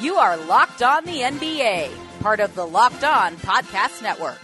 You are Locked On the NBA, part of the Locked On Podcast Network.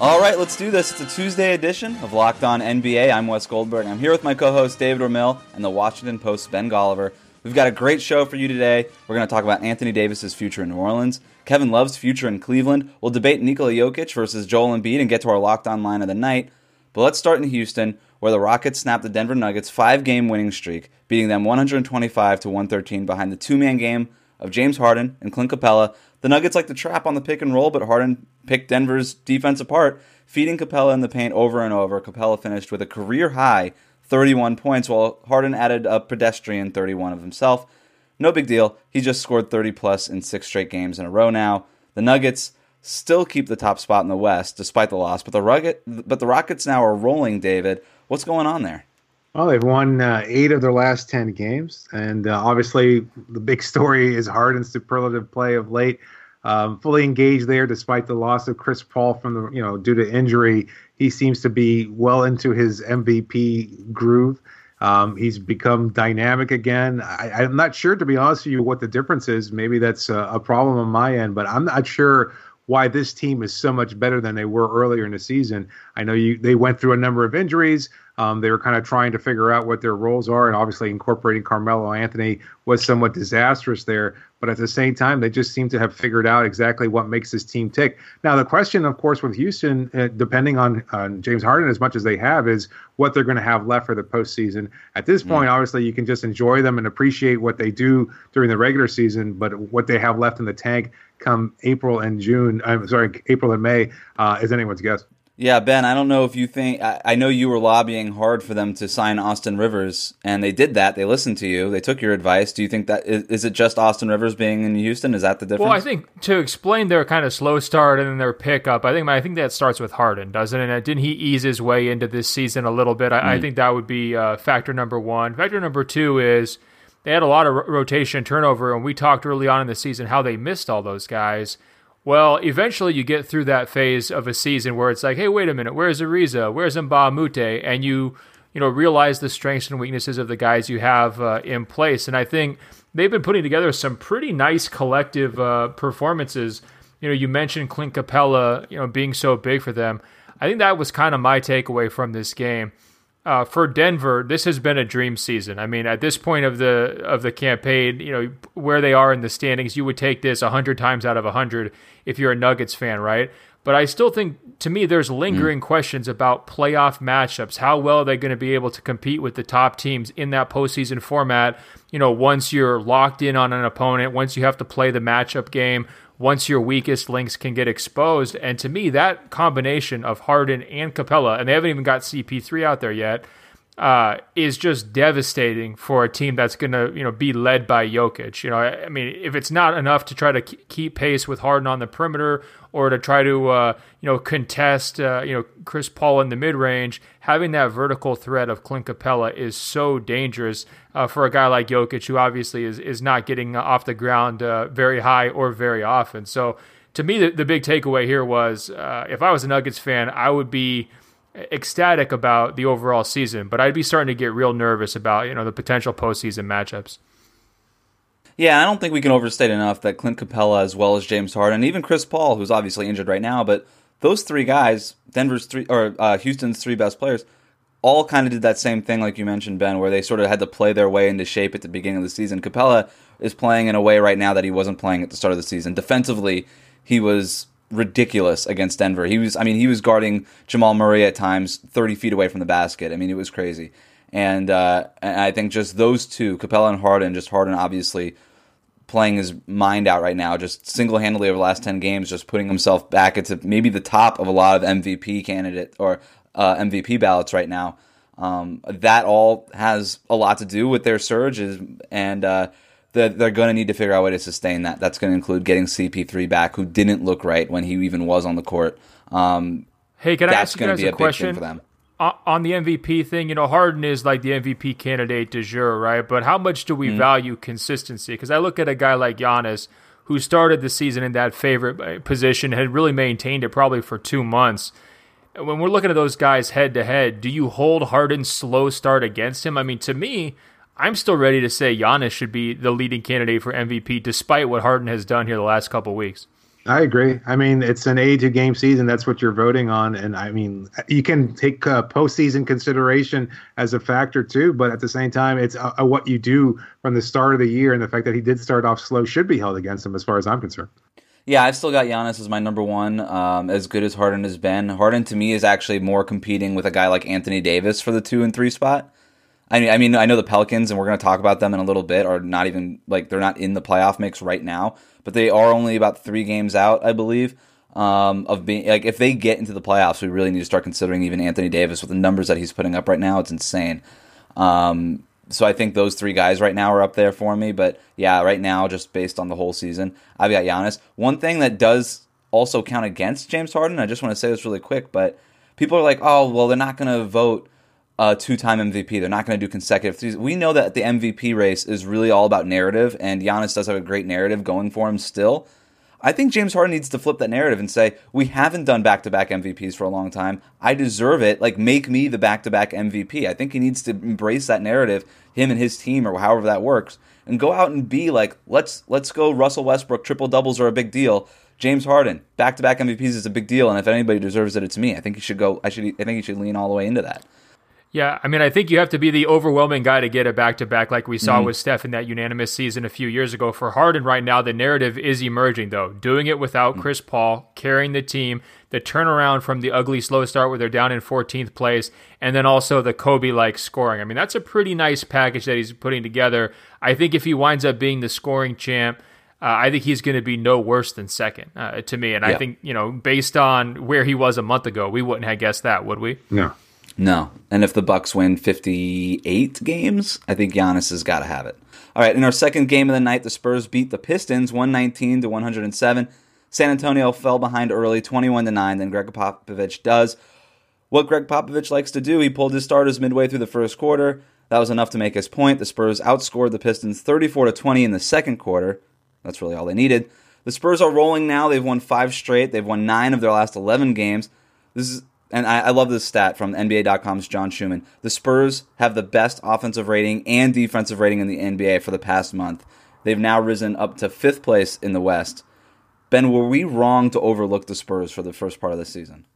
All right, let's do this. It's a Tuesday edition of Locked On NBA. I'm Wes Goldberg. I'm here with my co host David Ramil and the Washington Post's Ben Golliver. We've got a great show for you today. We're going to talk about Anthony Davis's future in New Orleans, Kevin Love's future in Cleveland. We'll debate Nikola Jokic versus Joel Embiid and get to our Locked On line of the night. But let's start in Houston, where the Rockets snapped the Denver Nuggets' five-game winning streak, beating them 125 to 113 behind the two-man game of James Harden and Clint Capela. The Nuggets like to trap on the pick and roll, but Harden picked Denver's defense apart, feeding Capela in the paint over and over. Capela finished with a career high 31 points, while Harden added a pedestrian 31 of himself. No big deal. He just scored 30 plus in six straight games in a row now. The Nuggets still keep the top spot in the West despite the loss, but the Rugged, but the Rockets now are rolling. David, what's going on there? Well, they've won uh, eight of their last ten games, and uh, obviously the big story is Harden's superlative play of late. Um, fully engaged there, despite the loss of Chris Paul from the you know due to injury. He seems to be well into his MVP groove. Um, he's become dynamic again. I, am not sure, to be honest with you, what the difference is. Maybe that's a, a problem on my end, but I'm not sure why this team is so much better than they were earlier in the season. I know you they went through a number of injuries. Um, they were kind of trying to figure out what their roles are, and obviously incorporating Carmelo Anthony was somewhat disastrous there. But at the same time, they just seem to have figured out exactly what makes this team tick. Now, the question, of course, with Houston, uh, depending on, on James Harden as much as they have, is what they're going to have left for the postseason. At this point, mm. obviously, you can just enjoy them and appreciate what they do during the regular season, but what they have left in the tank come April and June, I'm sorry, April and May, uh, is anyone's guess. Yeah, Ben, I don't know if you think. I, I, know you were lobbying hard for them to sign Austin Rivers, and they did that. They listened to you. They took your advice. Do you think that is, is it just Austin Rivers being in Houston? Is that the difference? Well, I think to explain their kind of slow start and then their pickup, I think I think that starts with Harden, doesn't it? And didn't he ease his way into this season a little bit? I, mm. I think that would be uh, factor number one. Factor number two is they had a lot of rotation turnover, and we talked early on in the season how they missed all those guys. Well, eventually you get through that phase of a season where it's like, hey, wait a minute, where's Ariza? Where's a And you, you know, realize the strengths and weaknesses of the guys you have uh, in place. And I think they've been putting together some pretty nice collective uh, performances. You know, you mentioned Clint Capela, you know, being so big for them. I think that was kind of my takeaway from this game uh, for Denver, this has been a dream season. I mean, at this point of the of the campaign, you know where they are in the standings, you would take this hundred times out of hundred if you're a Nuggets fan, right? But I still think, to me, there's lingering mm. questions about playoff matchups. How well are they going to be able to compete with the top teams in that postseason format? You know, once you're locked in on an opponent, once you have to play the matchup game, once your weakest links can get exposed. And to me, that combination of Harden and Capela, and they haven't even got CP3 out there yet, uh, is just devastating for a team that's going to you know be led by Jokic. You know, I, I, mean, if it's not enough to try to keep pace with Harden on the perimeter or to try to uh, you know contest uh, you know Chris Paul in the mid range, having that vertical threat of Clint Capela is so dangerous uh, for a guy like Jokic, who obviously is is not getting off the ground uh, very high or very often. So. To me, the, the big takeaway here was uh, if I was a Nuggets fan, I would be ecstatic about the overall season, but I'd be starting to get real nervous about you know the potential postseason matchups. Yeah, I don't think we can overstate enough that Clint Capela, as well as James Harden, even Chris Paul, who's obviously injured right now, but those three guys, Denver's three or uh, Houston's three best players, all kind of did that same thing, like you mentioned, Ben, where they sort of had to play their way into shape at the beginning of the season. Capela is playing in a way right now that he wasn't playing at the start of the season. Defensively, he was ridiculous against Denver. He was, I mean, he was guarding Jamal Murray at times 30 feet away from the basket. I mean, it was crazy. And, uh, and I think just those two, Capela and Harden, just Harden obviously playing his mind out right now, just single handedly over the last 10 games, just putting himself back into maybe the top of a lot of MVP candidate or uh, MVP ballots right now. Um, that all has a lot to do with their surges and, uh, they're, they're going to need to figure out a way to sustain that. That's going to include getting CP3 back, who didn't look right when he even was on the court. Um, hey, can I ask you guys a, a question? for them. On the MVP thing, you know, Harden is like the MVP candidate de jour, right? But how much do we mm value consistency? Because I look at a guy like Giannis, who started the season in that favorite uh, position, had really maintained it probably for two months. When we're looking at those guys head to head, do you hold Harden's slow start against him? I mean, to me, I'm still ready to say Giannis should be the leading candidate for MVP, despite what Harden has done here the last couple weeks. I agree. I mean, it's an 82 game season. That's what you're voting on. And I mean, you can take uh, postseason consideration as a factor too, but at the same time, it's uh, uh, what you do from the start of the year. And the fact that he did start off slow should be held against him, as far as I'm concerned. Yeah, I've still got Giannis as my number one. Um, as good as Harden has been, Harden to me is actually more competing with a guy like Anthony Davis for the two and three spot. I mean, I mean, I know the Pelicans, and we're going to talk about them in a little bit, are not even like they're not in the playoff mix right now but they are only about three games out, I believe. Um, of being like if they get into the playoffs, we really need to start considering even Anthony Davis with the numbers that he's putting up right now. It's insane. Um, so I think those three guys right now are up there for me. But yeah, right now, just based on the whole season, I've got Giannis. One thing that does also count against James Harden, I just want to say this really quick, but people are like, oh, well, they're not going to vote a two-time MVP. They're not going to do consecutive. We know that the MVP race is really all about narrative, and Giannis does have a great narrative going for him still. I think James Harden needs to flip that narrative and say, "We haven't done back-to-back MVPs for a long time. I deserve it. Like, make me the back-to-back MVP." I think he needs to embrace that narrative, him and his team, or however that works, and go out and be like, "Let's let's go." Russell Westbrook triple doubles are a big deal. James Harden back-to-back MVPs is a big deal, and if anybody deserves it, it's me. I think he should go. I should. I think he should lean all the way into that. Yeah, I mean, I think you have to be the overwhelming guy to get it back to back, like we saw mm-hmm. with Steph in that unanimous season a few years ago. For Harden, right now, the narrative is emerging, though. Doing it without mm-hmm. Chris Paul, carrying the team, the turnaround from the ugly slow start where they're down in 14th place, and then also the Kobe like scoring. I mean, that's a pretty nice package that he's putting together. I think if he winds up being the scoring champ, uh, I think he's going to be no worse than second uh, to me. And yeah. I think, you know, based on where he was a month ago, we wouldn't have guessed that, would we? No. No. And if the Bucks win 58 games, I think Giannis has got to have it. All right, in our second game of the night, the Spurs beat the Pistons 119 to 107. San Antonio fell behind early 21 to 9, then Gregg Popovich does what Gregg Popovich likes to do. He pulled his starters midway through the first quarter. That was enough to make his point. The Spurs outscored the Pistons 34 to 20 in the second quarter. That's really all they needed. The Spurs are rolling now. They've won 5 straight. They've won 9 of their last 11 games. This is and I, I, love this stat from NBA.com's John Schuhmann. The Spurs have the best offensive rating and defensive rating in the NBA for the past month. They've now risen up to fifth place in the West. Ben, were we wrong to overlook the Spurs for the first part of the season?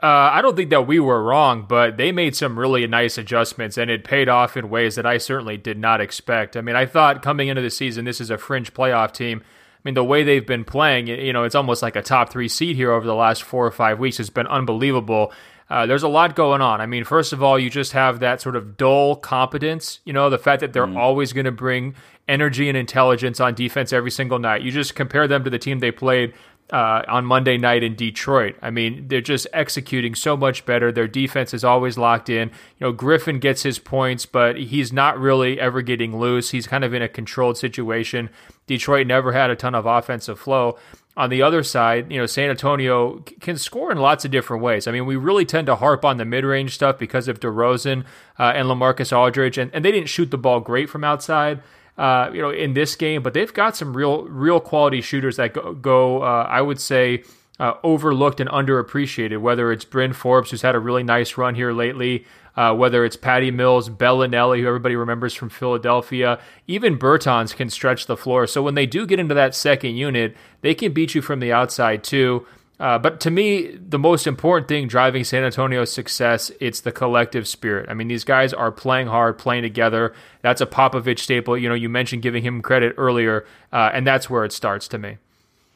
Uh, I don't think that we were wrong, but they made some really nice adjustments, and it paid off in ways that I certainly did not expect. I mean, I thought coming into the season, this is a fringe playoff team I mean, the way they've been playing, you know, it's almost like a top three seed here over the last four or five weeks. It's been unbelievable. Uh, there's a lot going on. I mean, first of all, you just have that sort of dull competence, you know, the fact that they're mm. always going to bring energy and intelligence on defense every single night. You just compare them to the team they played uh, on Monday night in Detroit. I mean, they're just executing so much better. Their defense is always locked in. You know, Griffin gets his points, but he's not really ever getting loose. He's kind of in a controlled situation. Detroit never had a ton of offensive flow. On the other side, you know, San Antonio can score in lots of different ways. I mean, we really tend to harp on the mid-range stuff because of DeRozan uh, and LaMarcus Aldridge, and, and they didn't shoot the ball great from outside uh, you know, in this game, but they've got some real, real quality shooters that go, go uh, I would say, uh, overlooked and underappreciated. Whether it's Bryn Forbes, who's had a really nice run here lately, uh, whether it's Patty Mills, Belinelli, who everybody remembers from Philadelphia, even Bertans can stretch the floor. So when they do get into that second unit, they can beat you from the outside too. Uh, but to me, the most important thing driving San Antonio's success, it's the collective spirit. I mean, these guys are playing hard, playing together. That's a Popovich staple. You know, you mentioned giving him credit earlier, uh, and that's where it starts to me.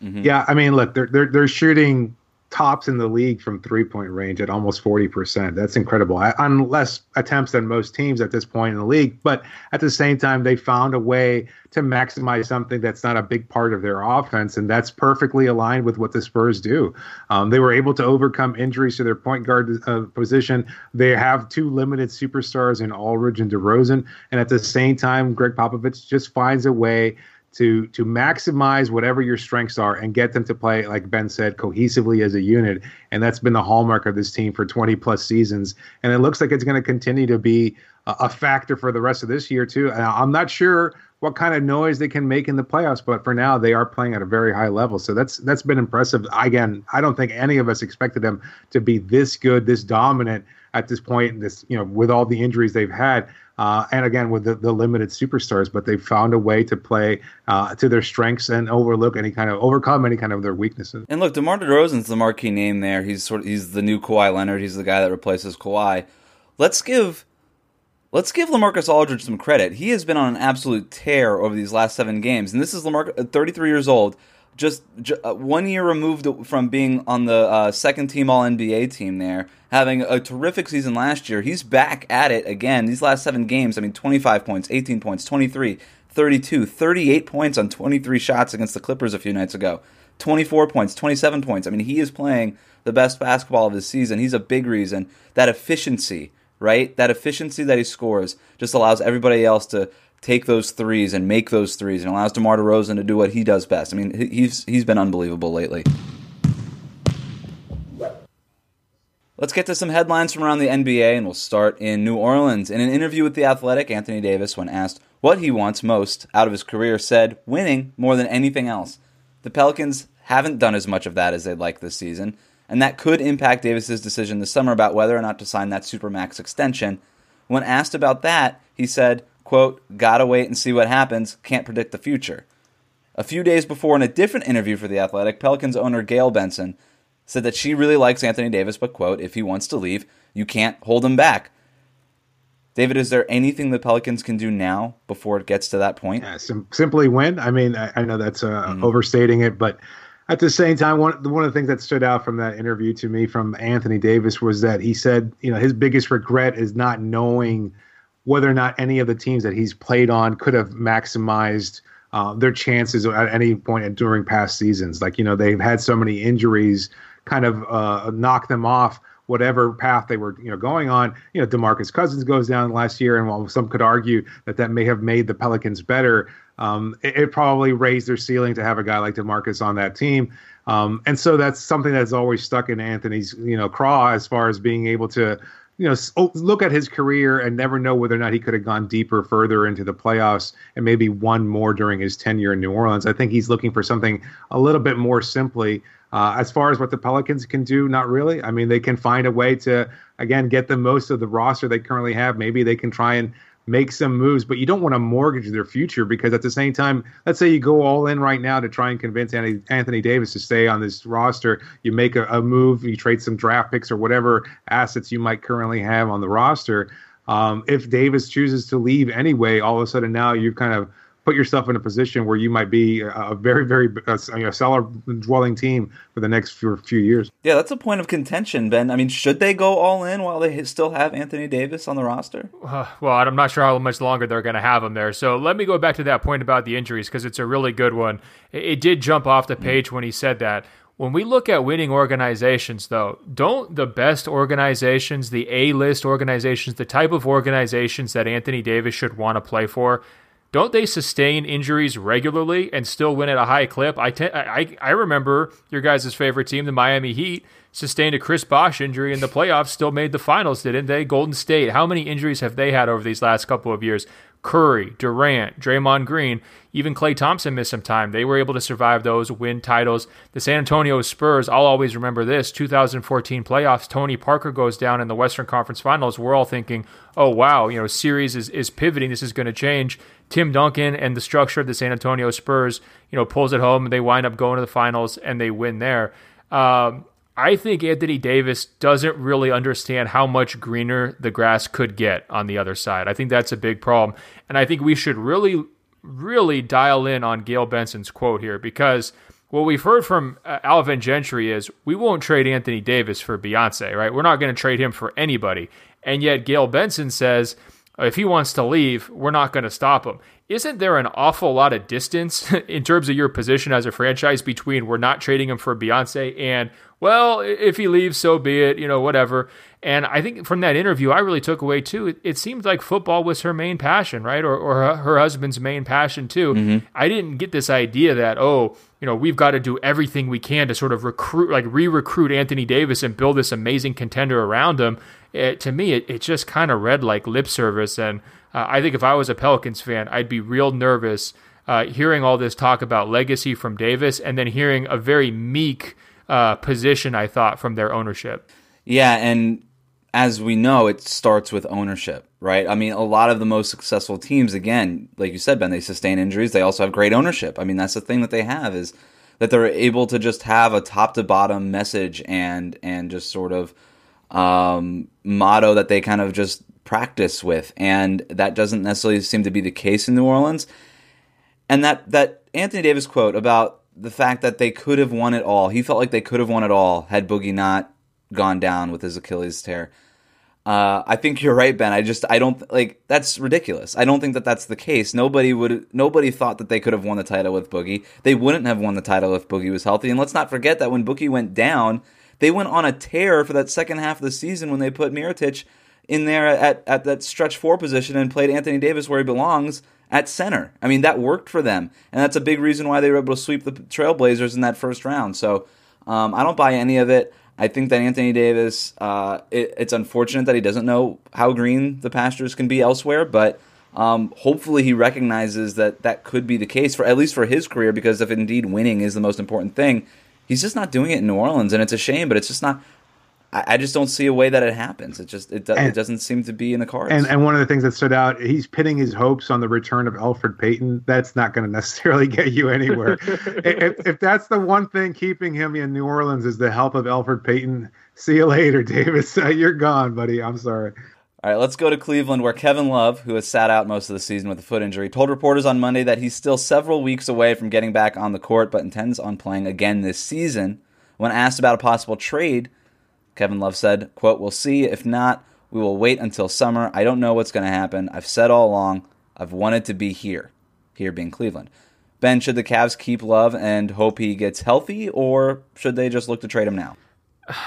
Mm-hmm. Yeah, I mean, look, they're they're, they're shooting tops in the league from three point range at almost 40%. That's incredible. On less attempts than most teams at this point in the league. But at the same time, they found a way to maximize something that's not a big part of their offense. And that's perfectly aligned with what the Spurs do. Um, they were able to overcome injuries to their point guard uh, position. They have two limited superstars in Aldridge and DeRozan. And at the same time, Gregg Popovich just finds a way to to maximize whatever your strengths are and get them to play like Ben said cohesively as a unit and that's been the hallmark of this team for 20 plus seasons and it looks like it's going to continue to be a, a, factor for the rest of this year too and I'm not sure what kind of noise they can make in the playoffs. But for now, they are playing at a very high level, so that's that's been impressive. Again, I don't think any of us expected them to be this good, this dominant at this point. This you know with all the injuries they've had. Uh, and again with the, the limited superstars, but they've found a way to play uh, to their strengths and overlook any kind of overcome any kind of their weaknesses. And look, DeMar DeRozan's the marquee name there. He's sort of he's the new Kawhi Leonard. He's the guy that replaces Kawhi. Let's give let's give LaMarcus Aldridge some credit. He has been on an absolute tear over these last seven games, and this is LaMarcus, 33 years old just, just uh, one year removed from being on the uh, second team All NBA team there, having a terrific season last year. He's back at it again. These last seven games, I mean, 25 points, 18 points, 23, 32, 38 points on 23 shots against the Clippers a few nights ago. 24 points, 27 points. I mean, he is playing the best basketball of his season. He's a big reason. That efficiency, right? That efficiency that he scores just allows everybody else to take those threes and make those threes and allows DeMar DeRozan to do what he does best. I mean, he's he's been unbelievable lately. Let's get to some headlines from around the NBA, and we'll start in New Orleans. In an interview with The Athletic, Anthony Davis, when asked what he wants most out of his career, said winning more than anything else. The Pelicans haven't done as much of that as they'd like this season, and that could impact Davis's decision this summer about whether or not to sign that Supermax extension. When asked about that, he said, quote, gotta wait and see what happens, can't predict the future. A few days before, in a different interview for The Athletic, Pelicans owner Gayle Benson said that she really likes Anthony Davis, but, quote, if he wants to leave, you can't hold him back. David, is there anything the Pelicans can do now before it gets to that point? Yeah, sim- simply win. I mean, I, I know that's uh, mm-hmm. overstating it, but at the same time, one one of the things that stood out from that interview to me from Anthony Davis was that he said, you know, his biggest regret is not knowing whether or not any of the teams that he's played on could have maximized uh, their chances at any point during past seasons. Like, you know, they've had so many injuries kind of uh, knock them off whatever path they were, you know, going on. You know, DeMarcus Cousins goes down last year, and while some could argue that that may have made the Pelicans better, um, it, it, probably raised their ceiling to have a guy like DeMarcus on that team. Um, and so that's something that's always stuck in Anthony's, you know, craw as far as being able to you know oh, look at his career and never know whether or not he could have gone deeper further into the playoffs and maybe won more during his tenure in New Orleans. I think he's looking for something a little bit more simply. Uh, as far as what the Pelicans can do, not really. I mean, they can find a way to again get the most of the roster they currently have. Maybe they can try and make some moves, but you don't want to mortgage their future because at the same time, let's say you go all in right now to try and convince Anthony Davis to stay on this roster. You make a, a move, you trade some draft picks or whatever assets you might currently have on the roster. Um, if Davis chooses to leave anyway, all of a sudden now you've kind of put yourself in a position where you might be a very, very a, a cellar dwelling team for the next few, few years. Yeah, that's a point of contention, Ben. I mean, should they go all in while they still have Anthony Davis on the roster? Uh, well, I'm not sure how much longer they're going to have him there. So let me go back to that point about the injuries because it's a really good one. It, it did jump off the page when he said that. When we look at winning organizations, though, don't the best organizations, the A list organizations, the type of organizations that Anthony Davis should want to play for, don't they sustain injuries regularly and still win at a high clip? I, te- I, I remember your guys' favorite team, the Miami Heat, sustained a Chris Bosh injury in the playoffs, still made the finals, didn't they? Golden State, how many injuries have they had over these last couple of years? Curry, Durant, Draymond Green, even Klay Thompson missed some time. They were able to survive those, win titles. The San Antonio Spurs, I'll always remember this 2014 playoffs. Tony Parker goes down in the Western Conference Finals. We're all thinking, oh, wow, you know, series is, is pivoting. This is going to change. Tim Duncan and the structure of the San Antonio Spurs, you know, pulls it home. And they wind up going to the finals and they win there. Um, I think Anthony Davis doesn't really understand how much greener the grass could get on the other side. I think that's a big problem. And I think we should really, really dial in on Gayle Benson's quote here because what we've heard from uh, Alvin Gentry is we won't trade Anthony Davis for Beyonce, right? We're not going to trade him for anybody. And yet Gayle Benson says if he wants to leave, we're not going to stop him. Isn't there an awful lot of distance in terms of your position as a franchise between we're not trading him for Beyonce and well, if he leaves, so be it, you know, whatever. And I think from that interview, I really took away too. It, it seemed like football was her main passion, right? Or, or her, her husband's main passion too. Mm-hmm. I didn't get this idea that, oh, you know, we've got to do everything we can to sort of recruit, like re recruit Anthony Davis and build this amazing contender around him. It, to me, it, it just kind of read like lip service. And Uh, I think if I was a Pelicans fan, I'd be real nervous uh, hearing all this talk about legacy from Davis and then hearing a very meek uh, position, I thought, from their ownership. Yeah, and as we know, it starts with ownership, right? I mean, a lot of the most successful teams, again, like you said, Ben, they sustain injuries. They also have great ownership. I mean, that's the thing that they have is that they're able to just have a top to bottom message and and just sort of um, motto that they kind of just practice with, and that doesn't necessarily seem to be the case in New Orleans. And that that Anthony Davis quote about the fact that they could have won it all, he felt like they could have won it all had Boogie not gone down with his Achilles tear. Uh, I think you're right, Ben. I just I don't like that's ridiculous. I don't think that that's the case. Nobody would nobody thought that they could have won the title with Boogie. They wouldn't have won the title if Boogie was healthy. And let's not forget that when Boogie went down, they went on a tear for that second half of the season when they put Mirotic in there at, at that stretch four position and played Anthony Davis where he belongs at center. I mean, that worked for them, and that's a big reason why they were able to sweep the Trailblazers in that first round. So um, I don't buy any of it. I think that Anthony Davis, uh, it, it's unfortunate that he doesn't know how green the pastures can be elsewhere, but um, hopefully he recognizes that that could be the case for at least for his career. Because if indeed winning is the most important thing, he's just not doing it in New Orleans, and it's a shame. But it's just not. I, just don't see a way that it happens. It just it, do, and, it doesn't seem to be in the cards. And, and one of the things that stood out, he's pinning his hopes on the return of Elfrid Payton. That's not going to necessarily get you anywhere. if, if that's the one thing keeping him in New Orleans is the help of Elfrid Payton, see you later, Davis. You're gone, buddy. I'm sorry. All right, let's go to Cleveland, where Kevin Love, who has sat out most of the season with a foot injury, told reporters on Monday that he's still several weeks away from getting back on the court, but intends on playing again this season. When asked about a possible trade, Kevin Love said, quote, We'll see. If not, we will wait until summer. I don't know what's going to happen. I've said all along, I've wanted to be here, here being Cleveland. Ben, should the Cavs keep Love and hope he gets healthy, or should they just look to trade him now?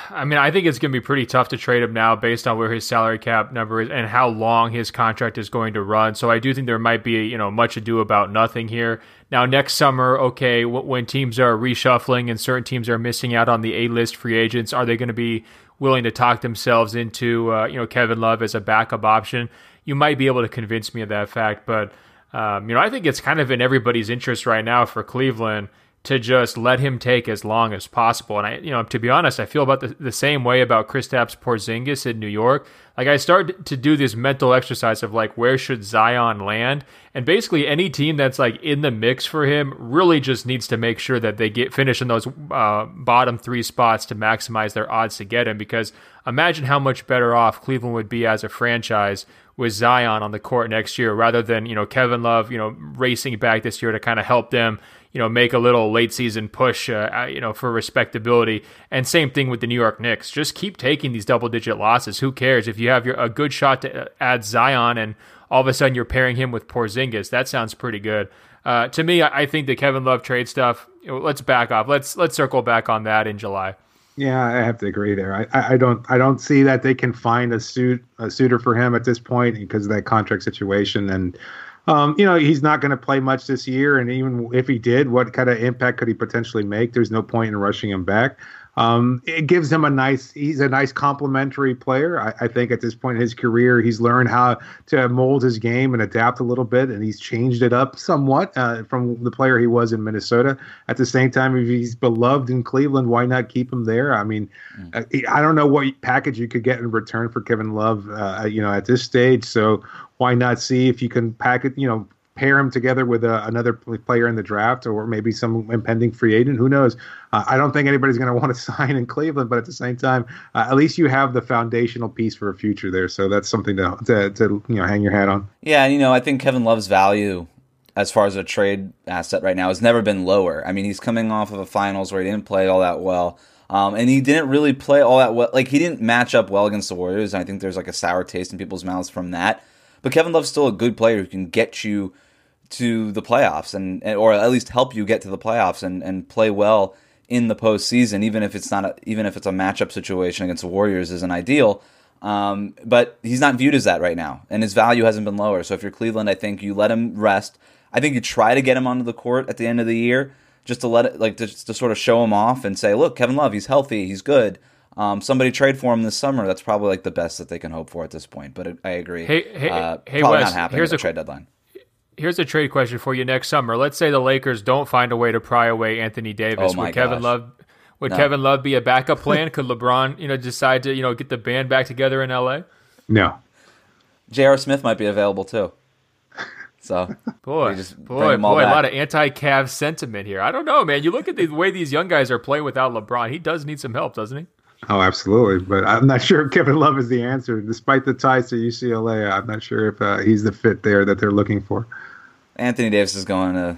I mean, I think it's going to be pretty tough to trade him now based on where his salary cap number is and how long his contract is going to run. So I do think there might be, you know, much ado about nothing here. Now, next summer, okay, when teams are reshuffling and certain teams are missing out on the A-list free agents, are they going to be willing to talk themselves into, uh, you know, Kevin Love as a backup option? You might be able to convince me of that fact, but um, you know, I think it's kind of in everybody's interest right now for Cleveland to just let him take as long as possible. And I, you know, to be honest, I feel about the, the same way about Kristaps Porzingis in New York. Like I start to do this mental exercise of like, where should Zion land? And basically, any team that's like in the mix for him really just needs to make sure that they get finish in those uh, bottom three spots to maximize their odds to get him. Because imagine how much better off Cleveland would be as a franchise with Zion on the court next year, rather than you know Kevin Love, you know, racing back this year to kind of help them you know, make a little late season push, uh, you know, for respectability. And same thing with the New York Knicks. Just keep taking these double digit losses. Who cares if you have your, a good shot to uh, add Zion and all of a sudden you're pairing him with Porzingis? That sounds pretty good. Uh, to me, I think the Kevin Love trade stuff. Let's back off. Let's let's circle back on that in July. Yeah, I have to agree there. I, I don't I don't see that they can find a suit a suitor for him at this point because of that contract situation and um, you know, he's not going to play much this year, and even if he did, what kind of impact could he potentially make? There's no point in rushing him back. Um, it gives him a nice. He's a nice complementary player. I, I, think at this point in his career, he's learned how to mold his game and adapt a little bit, and he's changed it up somewhat uh, from the player he was in Minnesota. At the same time, if he's beloved in Cleveland, why not keep him there? I mean, mm. I don't know what package you could get in return for Kevin Love. Uh, you know, at this stage, so why not see if you can pack it? You know, pair him together with uh, another player in the draft or maybe some impending free agent. Who knows? Uh, I don't think anybody's going to want to sign in Cleveland, but at the same time, uh, at least you have the foundational piece for a future there. So that's something to, to, to you know hang your hat on. Yeah, you know I think Kevin Love's value as far as a trade asset right now has never been lower. I mean, he's coming off of a finals where he didn't play all that well. Um, and he didn't really play all that well. Like he didn't match up well against the Warriors. And I think there's like a sour taste in people's mouths from that. But Kevin Love's still a good player who can get you to the playoffs and, or at least help you get to the playoffs and, and play well in the postseason, even if it's not a, even if it's a matchup situation against the Warriors isn't ideal. Um, but he's not viewed as that right now, and his value hasn't been lower. So if you're Cleveland, I think you let him rest. I think you try to get him onto the court at the end of the year, just to let it like to, to sort of show him off and say, look, Kevin Love, he's healthy, he's good. Um, somebody trade for him this summer. That's probably like the best that they can hope for at this point. But I agree. Hey, hey, uh, hey, probably Wes, not happening here's at the a- trade deadline. Here's a trade question for you next summer. Let's say the Lakers don't find a way to pry away Anthony Davis. Oh my would Kevin gosh. Love would No. Kevin Love be a backup plan? Could LeBron, you know, decide to, you know, get the band back together in LA? No. J.R. Smith might be available too. So Boy, We just bring boy, them all boy, a lot of anti-Cavs sentiment here. I don't know, man. You look at the way these young guys are playing without LeBron. He does need some help, doesn't he? Oh, absolutely. But I'm not sure if Kevin Love is the answer. Despite the ties to UCLA, I'm not sure if uh, he's the fit there that they're looking for. Anthony Davis is going to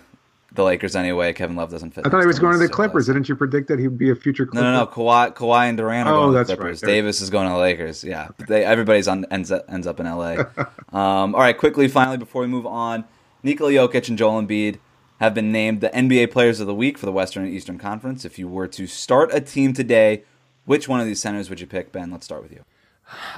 the Lakers anyway. Kevin Love doesn't fit. I thought he was going to the Clippers. Didn't you predict that he would be a future No, Clipper? no, no. Kawhi, Kawhi and Durant are Oh, going to that's the Clippers. right. Davis is going to the Lakers. Yeah, they, everybody's on ends up, ends up in LA. um, all right, quickly, finally, before we move on, Nikola Jokic and Joel Embiid have been named the NBA Players of the Week for the Western and Eastern Conference. If you were to start a team today, which one of these centers would you pick, Ben? Let's start with you.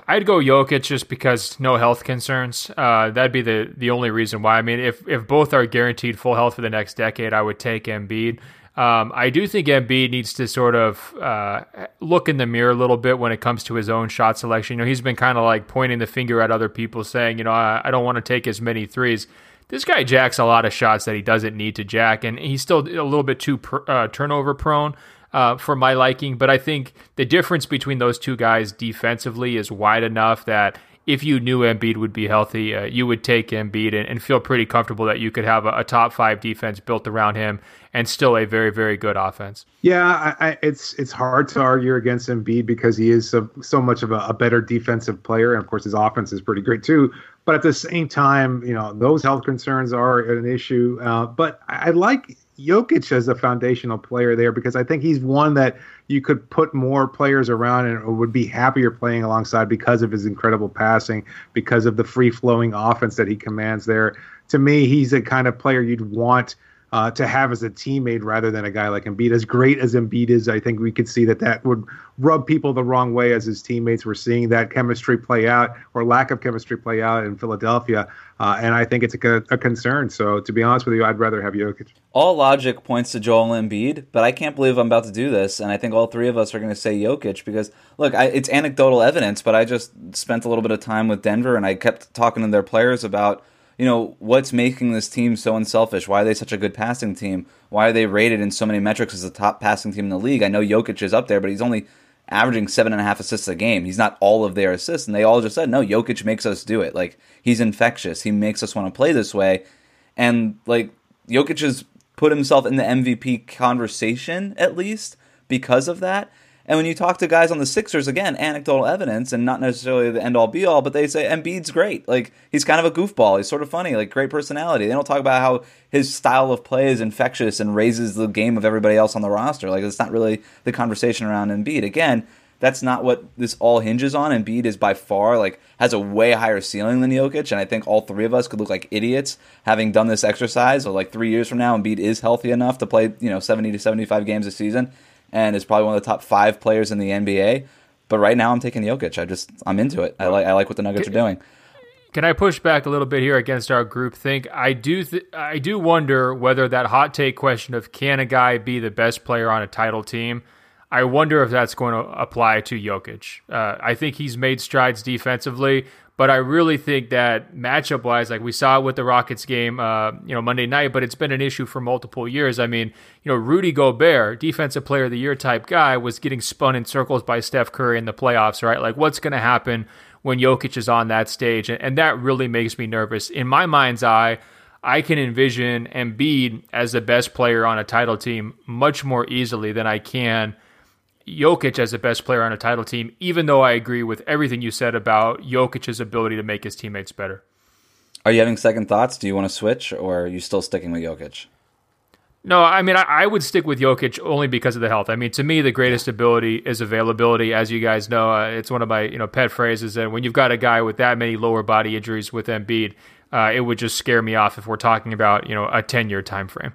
I'd go Jokic just because no health concerns. Uh, that'd be the the only reason why. I mean, if if both are guaranteed full health for the next decade, I would take Embiid. Um, I do think Embiid needs to sort of uh, look in the mirror a little bit when it comes to his own shot selection. You know, he's been kind of like pointing the finger at other people, saying, you know, I, I don't want to take as many threes. This guy jacks a lot of shots that he doesn't need to jack, and he's still a little bit too uh, turnover prone uh, for my liking. But I think the difference between those two guys defensively is wide enough that if you knew Embiid would be healthy, uh, you would take Embiid and, and feel pretty comfortable that you could have a, a top five defense built around him and still a very, very good offense. Yeah, I, I, it's it's hard to argue against Embiid because he is so, so much of a, a better defensive player, and of course his offense is pretty great too. But at the same time, you know those health concerns are an issue. Uh, but I, I like Jokic as a foundational player there because I think he's one that you could put more players around and would be happier playing alongside because of his incredible passing, because of the free flowing offense that he commands there. To me, he's a kind of player you'd want uh, to have as a teammate rather than a guy like Embiid. As great as Embiid is, I think we could see that that would rub people the wrong way as his teammates were seeing that chemistry play out or lack of chemistry play out in Philadelphia. Uh, and I think it's a, a concern. So to be honest with you, I'd rather have Jokic. All logic points to Joel Embiid, but I can't believe I'm about to do this, and I think all three of us are going to say Jokic because look, I, it's anecdotal evidence, but I just spent a little bit of time with Denver, and I kept talking to their players about you know what's making this team so unselfish. Why are they such a good passing team? Why are they rated in so many metrics as the top passing team in the league? I know Jokic is up there, but he's only averaging seven and a half assists a game. He's not all of their assists, and they all just said, "No, Jokic makes us do it. Like he's infectious. He makes us want to play this way." And like Jokic has put himself in the MVP conversation at least because of that. And when you talk to guys on the Sixers, again, anecdotal evidence and not necessarily the end all be all, but they say Embiid's great. Like he's kind of a goofball. He's sort of funny, like great personality. They don't talk about how his style of play is infectious and raises the game of everybody else on the roster. Like it's not really the conversation around Embiid. Again, that's not what this all hinges on. Embiid is by far like has a way higher ceiling than Jokic, and I think all three of us could look like idiots having done this exercise. Or like three years from now, Embiid is healthy enough to play you know seventy to seventy five games a season, and is probably one of the top five players in the NBA. But right now, I'm taking Jokic. I just I'm into it. I like I like what the Nuggets are doing. Can I push back a little bit here against our group think? I do th- I do wonder whether that hot take question of can a guy be the best player on a title team? I wonder if that's going to apply to Jokic. Uh, I think he's made strides defensively, but I really think that matchup wise, like we saw with the Rockets game, uh, you know, Monday night, but it's been an issue for multiple years. I mean, you know, Rudy Gobert, defensive player of the year type guy, was getting spun in circles by Steph Curry in the playoffs, right? Like, what's going to happen when Jokic is on that stage? And, and that really makes me nervous. In my mind's eye, I can envision Embiid as the best player on a title team much more easily than I can Jokic as the best player on a title team, even though I agree with everything you said about Jokic's ability to make his teammates better. Are you having second thoughts? Do you want to switch, or are you still sticking with Jokic? No, I mean, I, I would stick with Jokic only because of the health. I mean, to me, the greatest ability is availability. As you guys know, uh, it's one of my you know pet phrases. And when you've got a guy with that many lower body injuries with Embiid, uh, it would just scare me off if we're talking about you know a ten year time frame.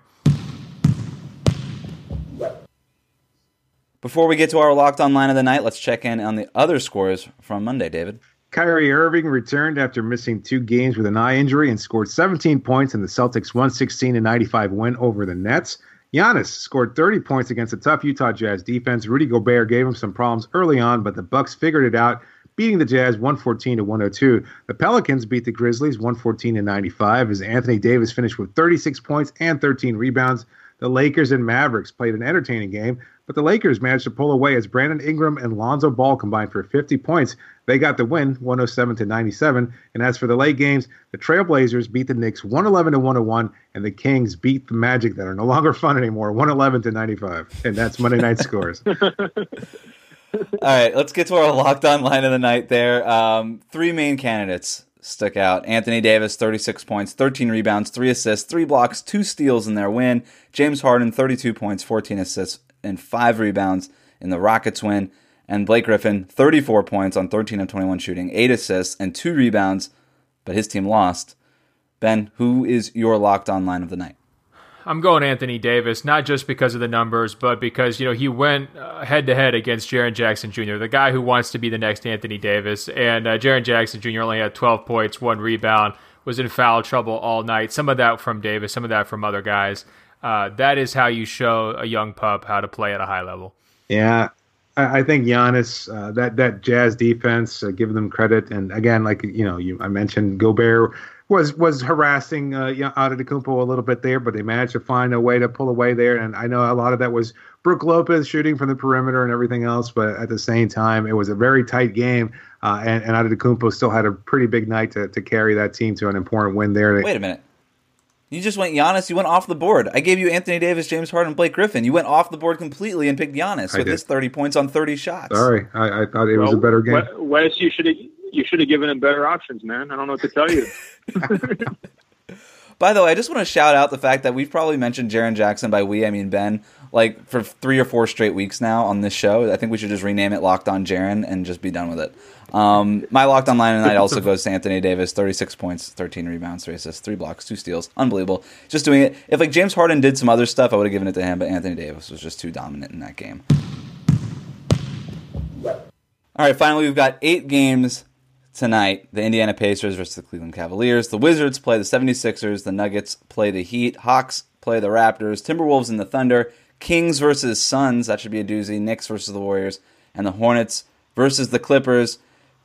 Before we get to our locked on line of the night, let's check in on the other scores from Monday, David. Kyrie Irving returned after missing two games with an eye injury and scored 17 points in the Celtics' 116 95 win over the Nets. Giannis scored 30 points against a tough Utah Jazz defense. Rudy Gobert gave him some problems early on, but the Bucks figured it out, beating the Jazz 114 to 102. The Pelicans beat the Grizzlies 114 to 95 as Anthony Davis finished with 36 points and 13 rebounds. The Lakers and Mavericks played an entertaining game, but the Lakers managed to pull away as Brandon Ingram and Lonzo Ball combined for 50 points. They got the win, 107 to 97. And as for the late games, the Trailblazers beat the Knicks 111 to 101, and the Kings beat the Magic that are no longer fun anymore, 111 to 95. And that's Monday night scores. All right, let's get to our locked on line of the night there. Um, three main candidates stick out. Anthony Davis, 36 points, 13 rebounds, 3 assists, 3 blocks, 2 steals in their win. James Harden, 32 points, 14 assists, and 5 rebounds in the Rockets win. And Blake Griffin, 34 points on 13 of 21 shooting, 8 assists, and 2 rebounds, but his team lost. Ben, who is your locked on line of the night? I'm going Anthony Davis, not just because of the numbers, but because you know he went head to head against Jaren Jackson Jr., the guy who wants to be the next Anthony Davis. And uh, Jaren Jackson Jr. only had 12 points, one rebound, was in foul trouble all night. Some of that from Davis, some of that from other guys. Uh, that is how you show a young pup how to play at a high level. Yeah, I, I think Giannis, uh, that that Jazz defense, uh, giving them credit, and again, like you know, you I mentioned Gobert was was harassing uh, Antetokounmpo a little bit there, but they managed to find a way to pull away there. And I know a lot of that was Brook Lopez shooting from the perimeter and everything else, but at the same time, it was a very tight game. Uh, and, and Antetokounmpo still had a pretty big night to, to carry that team to an important win there. Wait a minute. You just went Giannis. You went off the board. I gave you Anthony Davis, James Harden, Blake Griffin. You went off the board completely and picked Giannis I with did. his thirty points on thirty shots. Sorry, I, I thought it was a better game. Wes, you should have you should have given him better options, man. I don't know what to tell you. By the way, I just want to shout out the fact that we've probably mentioned Jaren Jackson by we, I mean Ben, like for three or four straight weeks now on this show. I think we should just rename it Locked On Jaren and just be done with it. Um, my Locked On line tonight also goes to Anthony Davis, 36 points, 13 rebounds, 3 assists, 3 blocks, 2 steals. Unbelievable. Just doing it. If like James Harden did some other stuff, I would have given it to him, but Anthony Davis was just too dominant in that game. All right, finally, we've got eight games tonight. The Indiana Pacers versus the Cleveland Cavaliers. The Wizards play the 76ers. The Nuggets play the Heat. Hawks play the Raptors. Timberwolves and the Thunder. Kings versus Suns. That should be a doozy. Knicks versus the Warriors. And the Hornets versus the Clippers.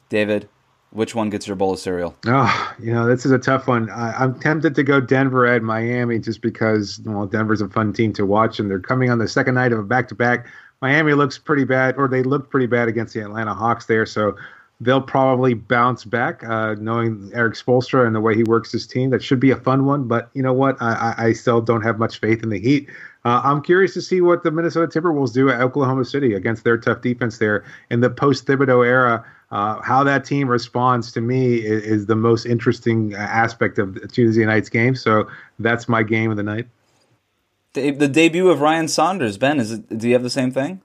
David, which one gets your bowl of cereal? Oh, you know, this is a tough one. I, I'm tempted to go Denver at Miami just because, well, Denver's a fun team to watch, and they're coming on the second night of a back to back. Miami looks pretty bad, or they looked pretty bad against the Atlanta Hawks there. So they'll probably bounce back, uh, knowing Erik Spoelstra and the way he works his team. That should be a fun one. But you know what? I, I still don't have much faith in the Heat. Uh, I'm curious to see what the Minnesota Timberwolves do at Oklahoma City against their tough defense there in the post Thibodeau era. Uh, how that team responds to me is, is the most interesting aspect of Tuesday night's game. So that's my game of the night. The, the debut of Ryan Saunders, Ben. Is it? Do you have the same thing?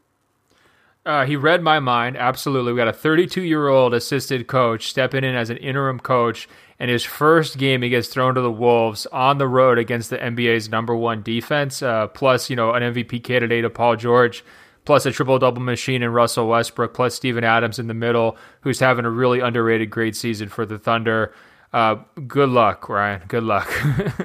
Uh, he read my mind. Absolutely. We got a 32 year old assistant coach stepping in as an interim coach. And his first game, he gets thrown to the Wolves on the road against the NBA's number one defense, uh, plus, you know, an MVP candidate of Paul George, plus a triple double machine in Russell Westbrook, plus Steven Adams in the middle, who's having a really underrated great season for the Thunder. Uh, good luck, Ryan. Good luck.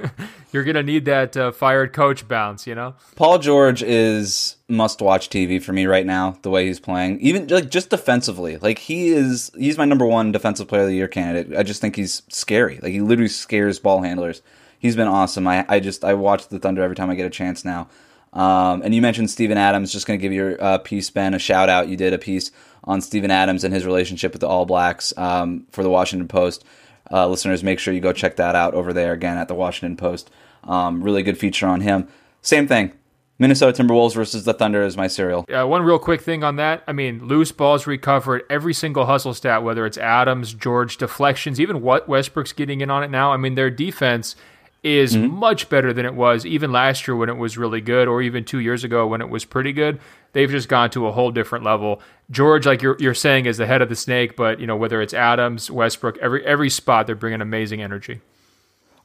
You're gonna need that uh, fired coach bounce, you know. Paul George is must-watch TV for me right now. The way he's playing, even like just defensively, like he is. He's my number one defensive player of the year candidate. I just think he's scary. Like he literally scares ball handlers. He's been awesome. I, I just I watch the Thunder every time I get a chance now. Um, and you mentioned Steven Adams. Just going to give your uh, piece, Ben, a shout out. You did a piece on Steven Adams and his relationship with the All Blacks um, for the Washington Post. Uh, listeners, make sure you go check that out over there again at the Washington Post. Um, really good feature on him. Same thing. Minnesota Timberwolves versus the Thunder is my cereal. Uh, one real quick thing on that. I mean, loose balls recovered, every single hustle stat, whether it's Adams, George, deflections, even what Westbrook's getting in on it now. I mean, their defense is mm-hmm. much better than it was even last year when it was really good, or even two years ago when it was pretty good. They've just gone to a whole different level. George, like you're you're saying, is the head of the snake, but you know whether it's Adams, Westbrook, every every spot they're bringing amazing energy.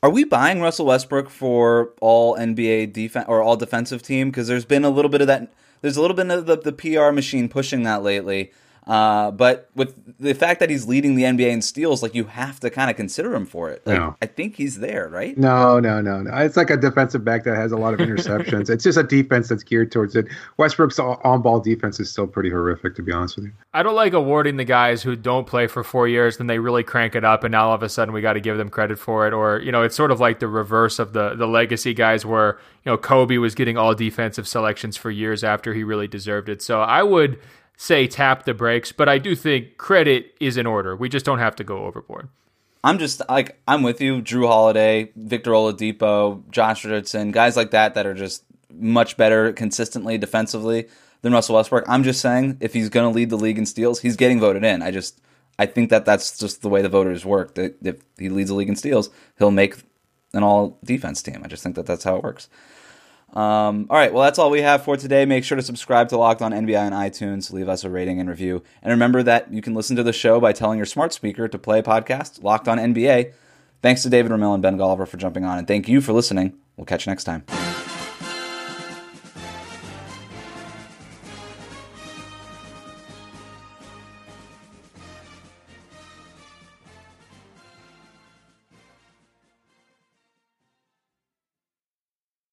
Are we buying Russell Westbrook for all NBA defense or all defensive team? Because there's been a little bit of that. There's a little bit of the, the PR machine pushing that lately. Uh, but with the fact that he's leading the NBA in steals, like you have to kind of consider him for it. Like, No. I think he's there, right? No, no, no, no. It's like a defensive back that has a lot of interceptions. it's just a defense that's geared towards it. Westbrook's on ball defense is still pretty horrific, to be honest with you. I don't like awarding the guys who don't play for four years, then they really crank it up, and now all of a sudden we got to give them credit for it. Or you know, it's sort of like the reverse of the the legacy guys, where you know Kobe was getting all defensive selections for years after he really deserved it. So I would say tap the brakes, but I do think credit is in order. We just don't have to go overboard. I'm just like I'm with you, Jrue Holiday, Victor Oladipo, Josh Richardson, guys like that that are just much better consistently defensively than Russell Westbrook. I'm just saying if he's going to lead the league in steals, he's getting voted in. I just I think that that's just the way the voters work. That if he leads the league in steals, he'll make an all defense team. I just think that that's how it works. Um, all right, well, that's all we have for today. Make sure to subscribe to Locked On NBA on iTunes, leave us a rating and review. And remember that you can listen to the show by telling your smart speaker to play a podcast, Locked On NBA. Thanks to David Ramil and Ben Golliver for jumping on, and thank you for listening. We'll catch you next time.